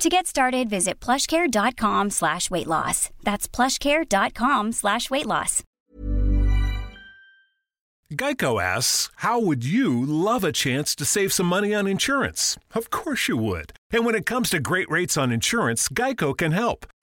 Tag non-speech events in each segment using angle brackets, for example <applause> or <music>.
To get started, visit plushcare.com slash weight loss. That's plushcare.com slash weight loss. Geico asks, How would you love a chance to save some money on insurance? Of course you would. And when it comes to great rates on insurance, Geico can help.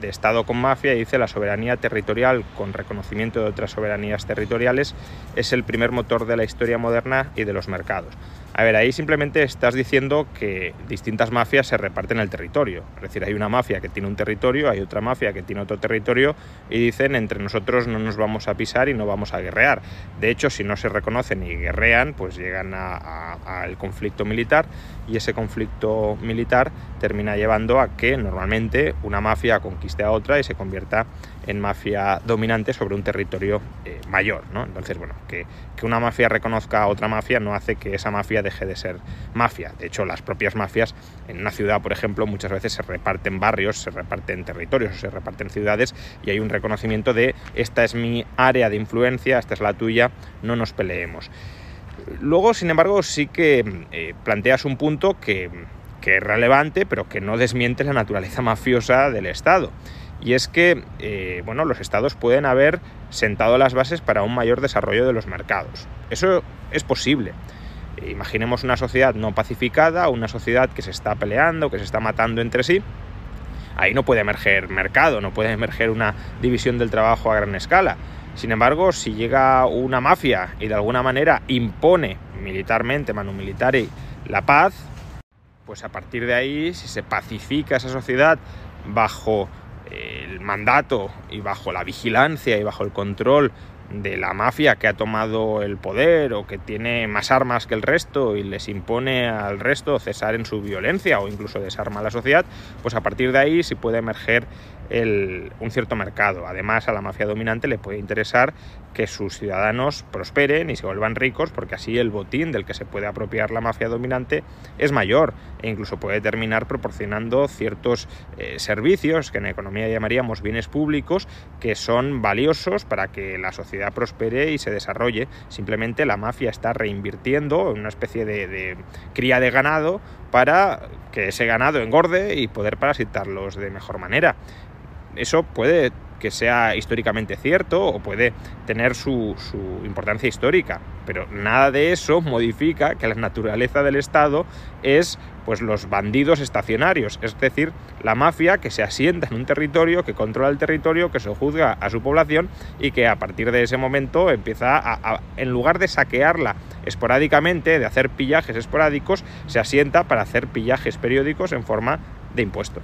de Estado con mafia y dice la soberanía territorial con reconocimiento de otras soberanías territoriales es el primer motor de la historia moderna y de los mercados. A ver, ahí simplemente estás diciendo que distintas mafias se reparten el territorio. Es decir, hay una mafia que tiene un territorio, hay otra mafia que tiene otro territorio y dicen entre nosotros no nos vamos a pisar y no vamos a guerrear. De hecho, si no se reconocen y guerrean, pues llegan al conflicto militar y ese conflicto militar termina llevando a que normalmente una mafia conquiste a otra y se convierta en mafia dominante sobre un territorio eh, mayor. ¿no? Entonces, bueno, que, que, una mafia reconozca a otra mafia no hace que esa mafia deje de ser mafia. De hecho, las propias mafias en una ciudad, por ejemplo, muchas veces se reparten barrios, se reparten territorios, se reparten ciudades y hay un reconocimiento de esta es mi área de influencia, esta es la tuya, no nos peleemos. Luego, sin embargo, sí que eh, planteas un punto que, que es relevante, pero que no desmiente la naturaleza mafiosa del Estado y es que eh, bueno, los estados pueden haber sentado las bases para un mayor desarrollo de los mercados. Eso es posible. Imaginemos una sociedad no pacificada, una sociedad que se está peleando, que se está matando entre sí. Ahí no puede emerger mercado, no puede emerger una división del trabajo a gran escala. Sin embargo, si llega una mafia y de alguna manera impone militarmente, manu militari, la paz, pues a partir de ahí, si se pacifica esa sociedad bajo el mandato y bajo la vigilancia y bajo el control de la mafia que ha tomado el poder o que tiene más armas que el resto y les impone al resto cesar en su violencia o incluso desarma a la sociedad, pues a partir de ahí sí puede emerger un cierto mercado. Además, a la mafia dominante le puede interesar que sus ciudadanos prosperen y se vuelvan ricos, porque así el botín del que se puede apropiar la mafia dominante es mayor e incluso puede terminar proporcionando ciertos eh, servicios que en economía llamaríamos bienes públicos que son valiosos para que la sociedad prospere y se desarrolle. Simplemente la mafia está reinvirtiendo en una especie de cría de ganado para que ese ganado engorde y poder parasitarlos de mejor manera eso puede que sea históricamente cierto o puede tener su, importancia histórica, pero nada de eso <laughs> modifica que la naturaleza del Estado es pues los bandidos estacionarios, es decir, la mafia que se asienta en un territorio, que controla el territorio, que se juzga a su población y que a partir de ese momento empieza a en lugar de saquearla esporádicamente, de hacer pillajes esporádicos, se asienta para hacer pillajes periódicos en forma de impuestos.